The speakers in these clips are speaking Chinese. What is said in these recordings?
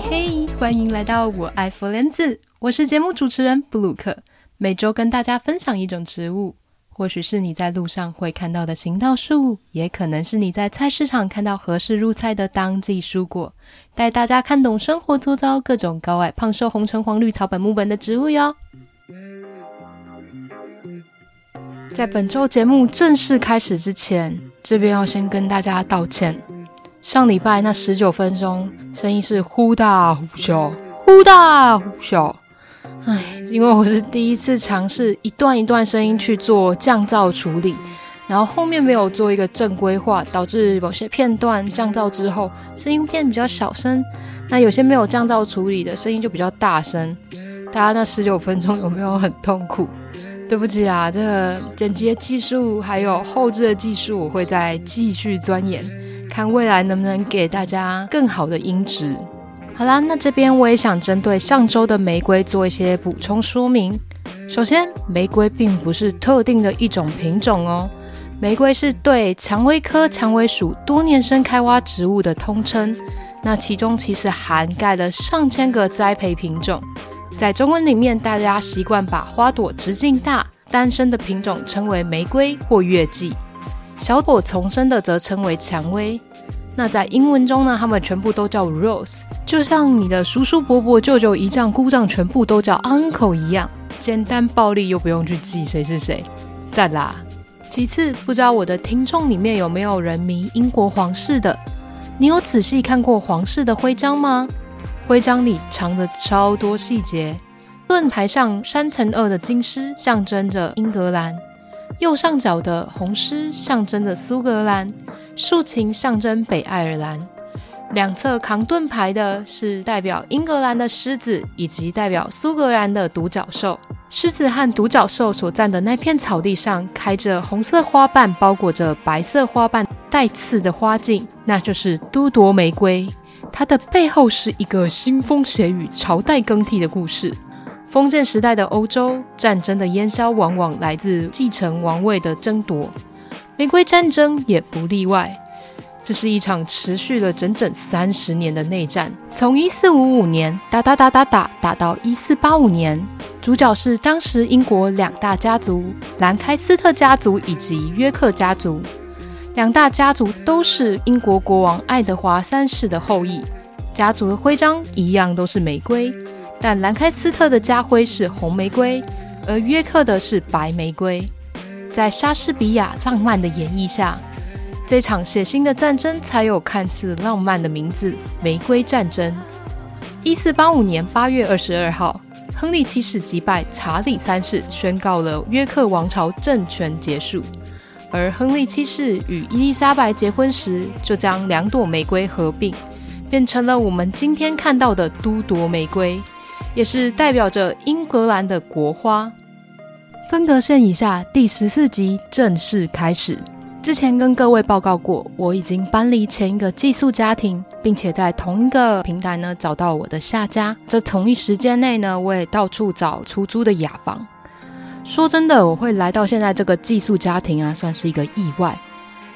嘿，欢迎来到我爱佛莲子，我是节目主持人布鲁克，每周跟大家分享一种植物，或许是你在路上会看到的行道树，也可能是你在菜市场看到合适入菜的当季蔬果，带大家看懂生活周遭各种高矮胖瘦红橙黄绿草本木本的植物哟。在本周节目正式开始之前，这边要先跟大家道歉。上礼拜那十九分钟，声音是忽大忽小，忽大忽小。唉，因为我是第一次尝试一段一段声音去做降噪处理，然后后面没有做一个正规化，导致某些片段降噪之后，声音变比较小声。那有些没有降噪处理的声音就比较大声。大家那十九分钟有没有很痛苦？对不起啊，这个剪辑的技术还有后置的技术，我会再继续钻研，看未来能不能给大家更好的音质。好啦，那这边我也想针对上周的玫瑰做一些补充说明。首先，玫瑰并不是特定的一种品种哦，玫瑰是对蔷薇科蔷薇属多年生开花植物的通称。那其中其实涵盖了上千个栽培品种。在中文里面，大家习惯把花朵直径大、单生的品种称为玫瑰或月季，小朵丛生的则称为蔷薇。那在英文中呢，它们全部都叫 rose，就像你的叔叔、伯伯、舅舅、姨丈、姑丈全部都叫 uncle 一样，简单暴力又不用去记谁是谁，赞啦！其次，不知道我的听众里面有没有人迷英国皇室的？你有仔细看过皇室的徽章吗？徽章里藏着超多细节，盾牌上三层二的金狮象征着英格兰，右上角的红狮象征着苏格兰，竖琴象征北爱尔兰。两侧扛盾牌的是代表英格兰的狮子，以及代表苏格兰的独角兽。狮子和独角兽所站的那片草地上，开着红色花瓣，包裹着白色花瓣带刺的花茎，那就是都铎玫瑰。它的背后是一个腥风血雨、朝代更替的故事。封建时代的欧洲，战争的烟消往往来自继承王位的争夺，玫瑰战争也不例外。这是一场持续了整整三十年的内战，从一四五五年打打打打打打到一四八五年。主角是当时英国两大家族——兰开斯特家族以及约克家族。两大家族都是英国国王爱德华三世的后裔，家族的徽章一样都是玫瑰，但兰开斯特的家徽是红玫瑰，而约克的是白玫瑰。在莎士比亚浪漫的演绎下，这场血腥的战争才有看似浪漫的名字——玫瑰战争。一四八五年八月二十二号，亨利七世击败查理三世，宣告了约克王朝政权结束。而亨利七世与伊丽莎白结婚时，就将两朵玫瑰合并，变成了我们今天看到的都铎玫瑰，也是代表着英格兰的国花。分隔线以下，第十四集正式开始。之前跟各位报告过，我已经搬离前一个寄宿家庭，并且在同一个平台呢找到我的下家。这同一时间内呢，我也到处找出租的雅房。说真的，我会来到现在这个寄宿家庭啊，算是一个意外。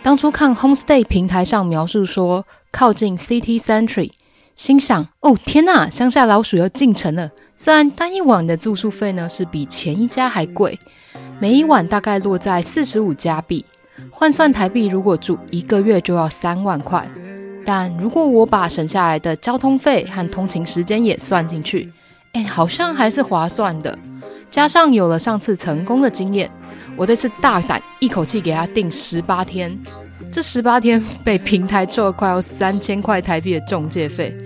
当初看 Homestay 平台上描述说靠近 City Centre，心想：哦天呐，乡下老鼠要进城了。虽然单一晚的住宿费呢是比前一家还贵，每一晚大概落在四十五加币，换算台币，如果住一个月就要三万块。但如果我把省下来的交通费和通勤时间也算进去，哎，好像还是划算的。加上有了上次成功的经验，我这次大胆一口气给他订十八天。这十八天被平台赚了快要三千块台币的中介费，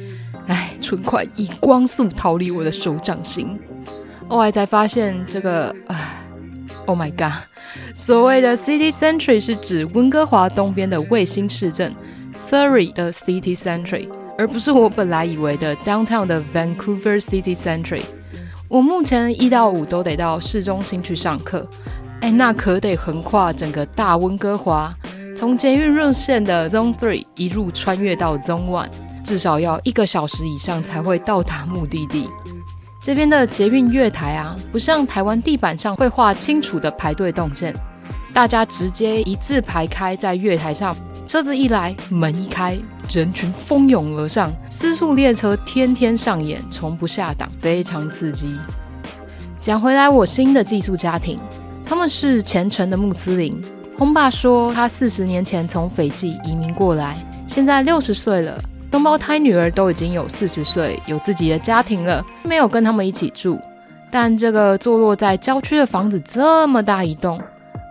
哎，存款以光速逃离我的手掌心。后来才发现，这个啊，Oh my God！所谓的 City Centre 是指温哥华东边的卫星市镇 Surrey 的 City Centre，而不是我本来以为的 Downtown 的 Vancouver City Centre。我目前一到五都得到市中心去上课，哎，那可得横跨整个大温哥华，从捷运路线的 Zone Three 一路穿越到 Zone One，至少要一个小时以上才会到达目的地。这边的捷运月台啊，不像台湾地板上会画清楚的排队动线，大家直接一字排开在月台上，车子一来，门一开，人群蜂拥而上，私速列车天天上演，从不下档，非常刺激。讲回来，我新的寄宿家庭，他们是虔诚的穆斯林。轰爸说，他四十年前从斐济移民过来，现在六十岁了，双胞胎女儿都已经有四十岁，有自己的家庭了，没有跟他们一起住。但这个坐落在郊区的房子这么大一栋，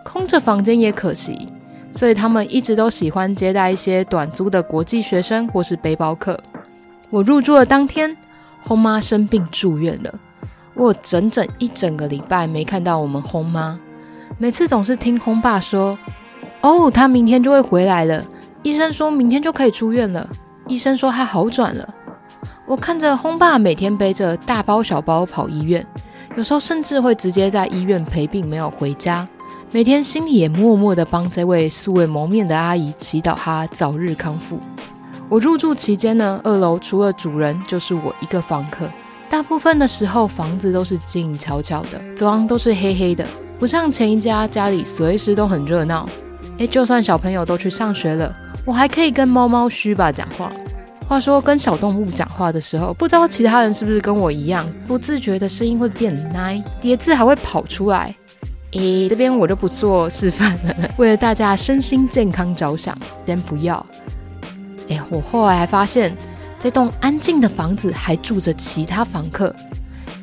空着房间也可惜，所以他们一直都喜欢接待一些短租的国际学生或是背包客。我入住的当天，轰妈生病住院了。我整整一整个礼拜没看到我们轰妈，每次总是听轰爸说：“哦，他明天就会回来了。”医生说明天就可以出院了。医生说他好转了。我看着轰爸每天背着大包小包跑医院，有时候甚至会直接在医院陪病，没有回家。每天心里也默默地帮这位素未谋面的阿姨祈祷，她早日康复。我入住期间呢，二楼除了主人就是我一个房客。大部分的时候，房子都是静悄悄的，走廊都是黑黑的，不像前一家家里随时都很热闹。诶，就算小朋友都去上学了，我还可以跟猫猫须吧讲话。话说，跟小动物讲话的时候，不知道其他人是不是跟我一样，不自觉的声音会变奶，叠字还会跑出来。诶，这边我就不做示范了，为了大家身心健康着想，先不要。诶，我后来还发现。这栋安静的房子还住着其他房客，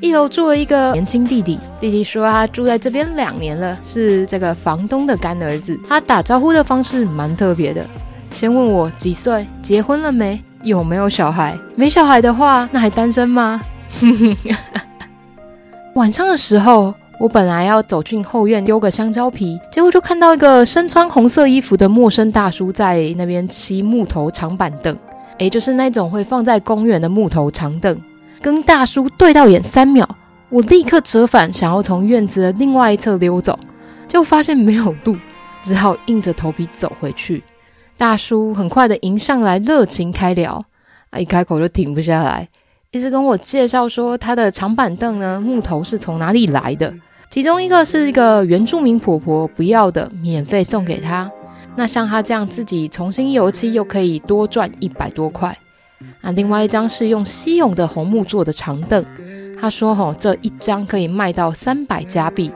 一楼住了一个年轻弟弟。弟弟说他住在这边两年了，是这个房东的干儿子。他打招呼的方式蛮特别的，先问我几岁，结婚了没，有没有小孩。没小孩的话，那还单身吗？晚上的时候，我本来要走进后院丢个香蕉皮，结果就看到一个身穿红色衣服的陌生大叔在那边骑木头长板凳。诶，就是那种会放在公园的木头长凳，跟大叔对到眼三秒，我立刻折返，想要从院子的另外一侧溜走，就发现没有路，只好硬着头皮走回去。大叔很快的迎上来，热情开聊，啊，一开口就停不下来，一直跟我介绍说他的长板凳呢，木头是从哪里来的，其中一个是一个原住民婆婆不要的，免费送给他。那像他这样自己重新油漆，又可以多赚一百多块。啊，另外一张是用西勇的红木做的长凳，他说吼，这一张可以卖到三百加币，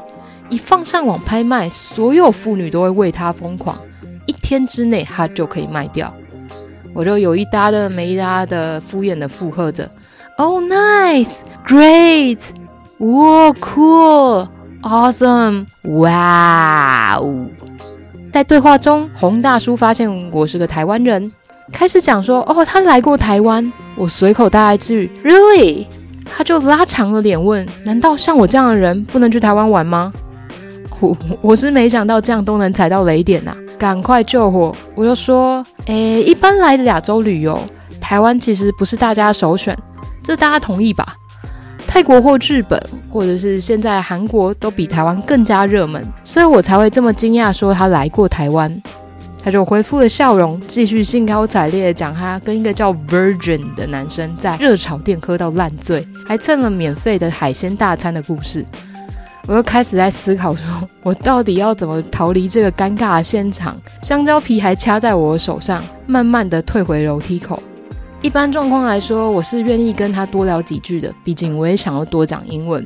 一放上网拍卖，所有妇女都会为他疯狂，一天之内他就可以卖掉。我就有一搭的没一搭的敷衍的附和着，Oh nice，great，哇，cool，awesome，哇哦。在对话中，洪大叔发现我是个台湾人，开始讲说：“哦，他来过台湾。”我随口答一句：“Really？” 他就拉长了脸问：“难道像我这样的人不能去台湾玩吗？”我我是没想到这样都能踩到雷点呐、啊，赶快救火！我就说：“诶，一般来亚洲旅游，台湾其实不是大家首选，这大家同意吧？”泰国或日本，或者是现在韩国，都比台湾更加热门，所以我才会这么惊讶，说他来过台湾。他就恢复了笑容，继续兴高采烈地讲他跟一个叫 Virgin 的男生在热炒店喝到烂醉，还蹭了免费的海鲜大餐的故事。我又开始在思考说，我到底要怎么逃离这个尴尬的现场？香蕉皮还掐在我手上，慢慢地退回楼梯口。一般状况来说，我是愿意跟他多聊几句的，毕竟我也想要多讲英文。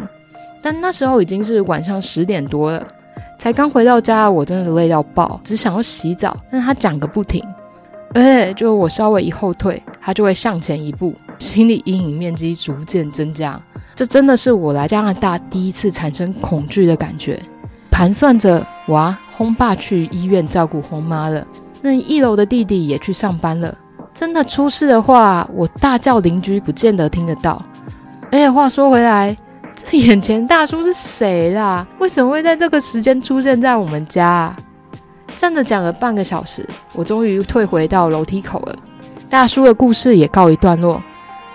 但那时候已经是晚上十点多了，才刚回到家，我真的累到爆，只想要洗澡。但他讲个不停，而且就我稍微一后退，他就会向前一步，心理阴影面积逐渐增加。这真的是我来加拿大第一次产生恐惧的感觉。盘算着，哇，轰爸去医院照顾轰妈了，那一楼的弟弟也去上班了。真的出事的话，我大叫邻居不见得听得到。而且话说回来，这眼前大叔是谁啦？为什么会在这个时间出现在我们家啊？站着讲了半个小时，我终于退回到楼梯口了。大叔的故事也告一段落，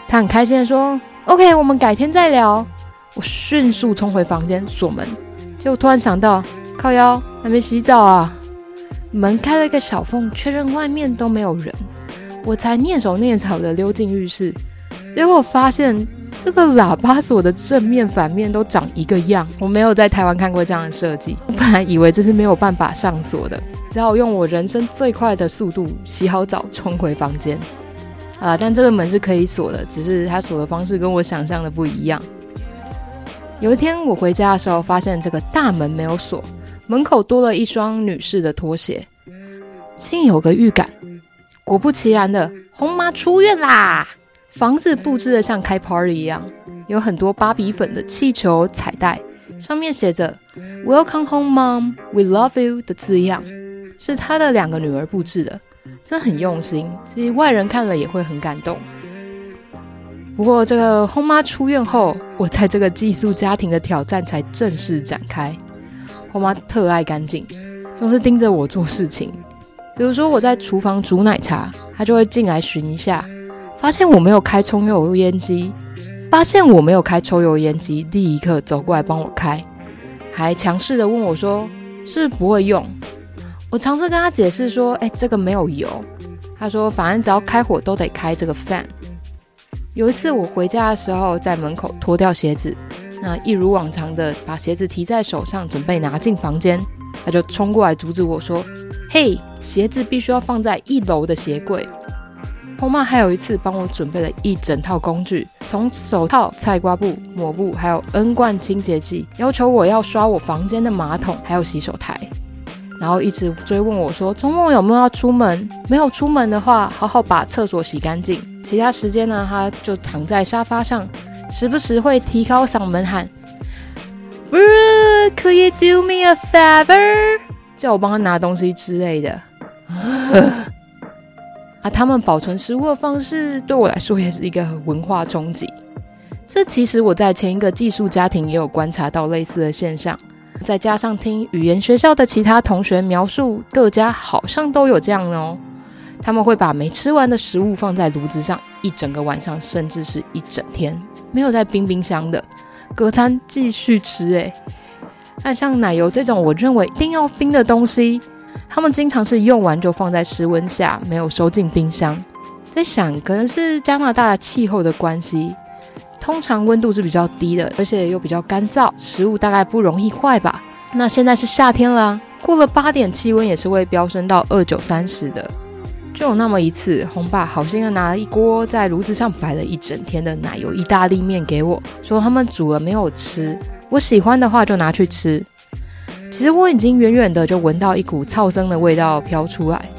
他很开心地说：“OK，我们改天再聊。”我迅速冲回房间锁门，结果突然想到，靠腰还没洗澡啊！门开了一个小缝，确认外面都没有人。我才蹑手蹑脚的溜进浴室，结果发现这个喇叭锁的正面、反面都长一个样。我没有在台湾看过这样的设计，我本来以为这是没有办法上锁的，只好用我人生最快的速度洗好澡冲回房间。啊，但这个门是可以锁的，只是它锁的方式跟我想象的不一样。有一天我回家的时候，发现这个大门没有锁，门口多了一双女士的拖鞋，心里有个预感。果不其然的，红妈出院啦！房子布置的像开 party 一样，有很多芭比粉的气球、彩带，上面写着 “Welcome home, Mom, we love you” 的字样，是她的两个女儿布置的，真很用心，其实外人看了也会很感动。不过，这个后妈出院后，我在这个寄宿家庭的挑战才正式展开。后妈特爱干净，总是盯着我做事情。比如说我在厨房煮奶茶，她就会进来巡一下，发现我没有开抽油烟机，发现我没有开抽油烟机，立刻走过来帮我开，还强势的问我说：“是不是不会用？”我尝试跟他解释说：“哎，这个没有油。”他说：“反正只要开火都得开这个 fan。”有一次我回家的时候，在门口脱掉鞋子，那一如往常的把鞋子提在手上，准备拿进房间，他就冲过来阻止我说：“嘿！”鞋子必须要放在一楼的鞋柜。红妈还有一次帮我准备了一整套工具，从手套、菜瓜布、抹布，还有 N 罐清洁剂，要求我要刷我房间的马桶，还有洗手台，然后一直追问我说：周末有没有要出门？没有出门的话，好好把厕所洗干净。其他时间呢，他就躺在沙发上，时不时会提高嗓门喊，Bro，could you do me a favor？” 叫我帮他拿东西之类的。啊，他们保存食物的方式对我来说也是一个文化冲击。这其实我在前一个寄宿家庭也有观察到类似的现象，再加上听语言学校的其他同学描述，各家好像都有这样哦。他们会把没吃完的食物放在炉子上一整个晚上，甚至是一整天，没有在冰冰箱的，隔餐继续吃。诶，那像奶油这种我认为一定要冰的东西。他们经常是用完就放在室温下，没有收进冰箱。在想，可能是加拿大的气候的关系，通常温度是比较低的，而且又比较干燥，食物大概不容易坏吧。那现在是夏天了，过了八点，气温也是会飙升到二九三十的。就有那么一次，红爸好心的拿了一锅在炉子上摆了一整天的奶油意大利面给我，说他们煮了没有吃，我喜欢的话就拿去吃。其实我已经远远的就闻到一股草生的味道飘出来，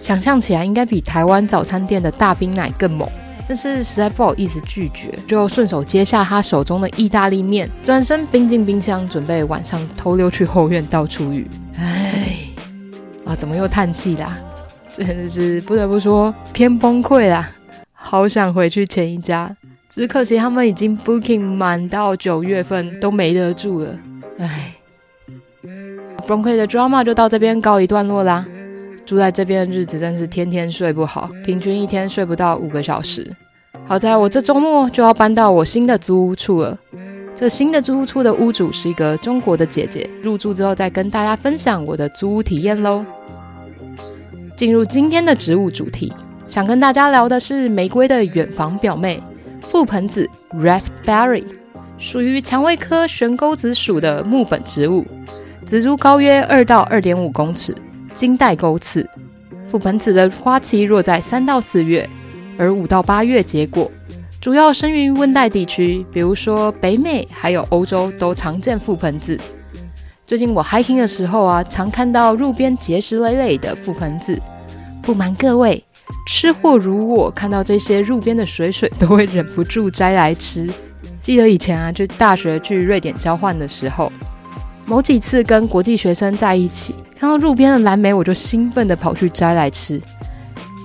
想象起来应该比台湾早餐店的大冰奶更猛，但是实在不好意思拒绝，就顺手接下他手中的意大利面，转身冰进冰箱，准备晚上偷溜去后院倒厨余。唉，啊，怎么又叹气啦？真的是不得不说偏崩溃啦，好想回去前一家，只可惜他们已经 booking 满到九月份都没得住了，唉。Broke 的 drama 就到这边告一段落啦。住在这边的日子真是天天睡不好，平均一天睡不到五个小时。好在我这周末就要搬到我新的租屋处了。这新的租屋处的屋主是一个中国的姐姐，入住之后再跟大家分享我的租屋体验喽。进入今天的植物主题，想跟大家聊的是玫瑰的远房表妹——覆盆子 （Raspberry），属于蔷薇科悬钩子属的木本植物。植株高约二到二点五公尺，茎带钩刺。覆盆子的花期若在三到四月，而五到八月结果。主要生于温带地区，比如说北美还有欧洲都常见覆盆子。最近我 hiking 的时候啊，常看到路边结石累累的覆盆子。不瞒各位，吃货如我看到这些路边的水水，都会忍不住摘来吃。记得以前啊，就大学去瑞典交换的时候。某几次跟国际学生在一起，看到路边的蓝莓，我就兴奋地跑去摘来吃。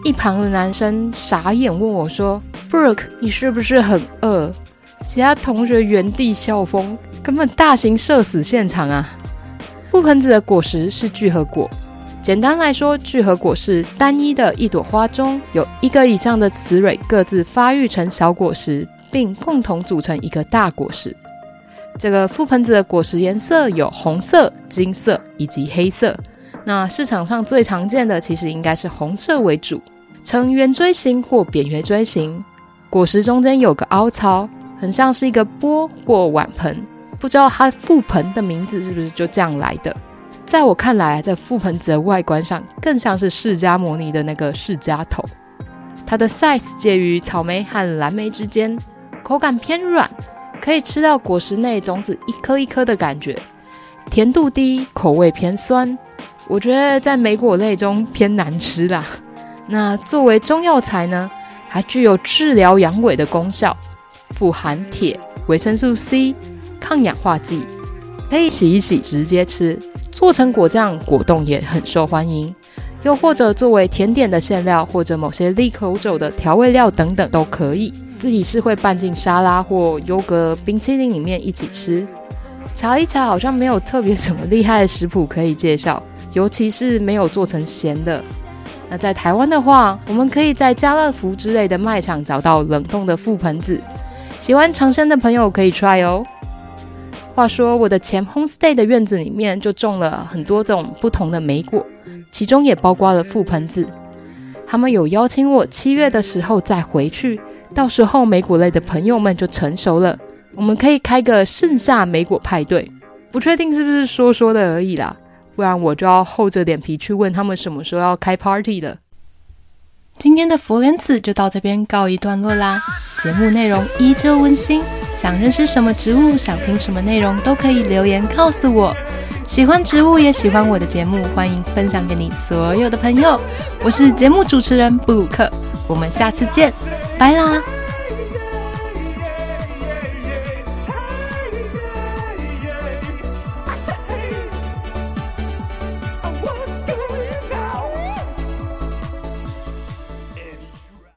一旁的男生傻眼问我说：“Brooke，你是不是很饿？”其他同学原地笑疯，根本大型社死现场啊！覆盆子的果实是聚合果，简单来说，聚合果是单一的一朵花中有一个以上的雌蕊各自发育成小果实，并共同组成一个大果实。这个覆盆子的果实颜色有红色、金色以及黑色。那市场上最常见的其实应该是红色为主，呈圆锥形或扁圆锥形。果实中间有个凹槽，很像是一个钵或碗盆。不知道它覆盆的名字是不是就这样来的？在我看来，这覆盆子的外观上更像是释迦牟尼的那个释迦头。它的 size 介于草莓和蓝莓之间，口感偏软，可以吃到果实内种子一颗一颗的感觉，甜度低，口味偏酸。我觉得在莓果类中偏难吃啦。那作为中药材呢，还具有治疗阳痿的功效，富含铁、维生素 C。抗氧化剂，可以洗一洗直接吃，做成果酱果冻也很受欢迎，又或者作为甜点的馅料，或者某些利口酒的调味料等等都可以。自己是会拌进沙拉或优格冰淇淋里面一起吃。查一查，好像没有特别什么厉害的食谱可以介绍，尤其是没有做成咸的。那在台湾的话，我们可以在家乐福之类的卖场找到冷冻的覆盆子，喜欢尝鲜的朋友可以 try 哦。话说，我的前 homestay 的院子里面就种了很多种不同的莓果，其中也包括了覆盆子。他们有邀请我七月的时候再回去，到时候莓果类的朋友们就成熟了，我们可以开个盛夏莓果派对。不确定是不是说说的而已啦，不然我就要厚着脸皮去问他们什么时候要开 party 了。今天的佛莲子就到这边告一段落啦，节目内容依旧温馨。想认识什么植物，想听什么内容，都可以留言告诉我。喜欢植物也喜欢我的节目，欢迎分享给你所有的朋友。我是节目主持人布鲁克，我们下次见，拜啦。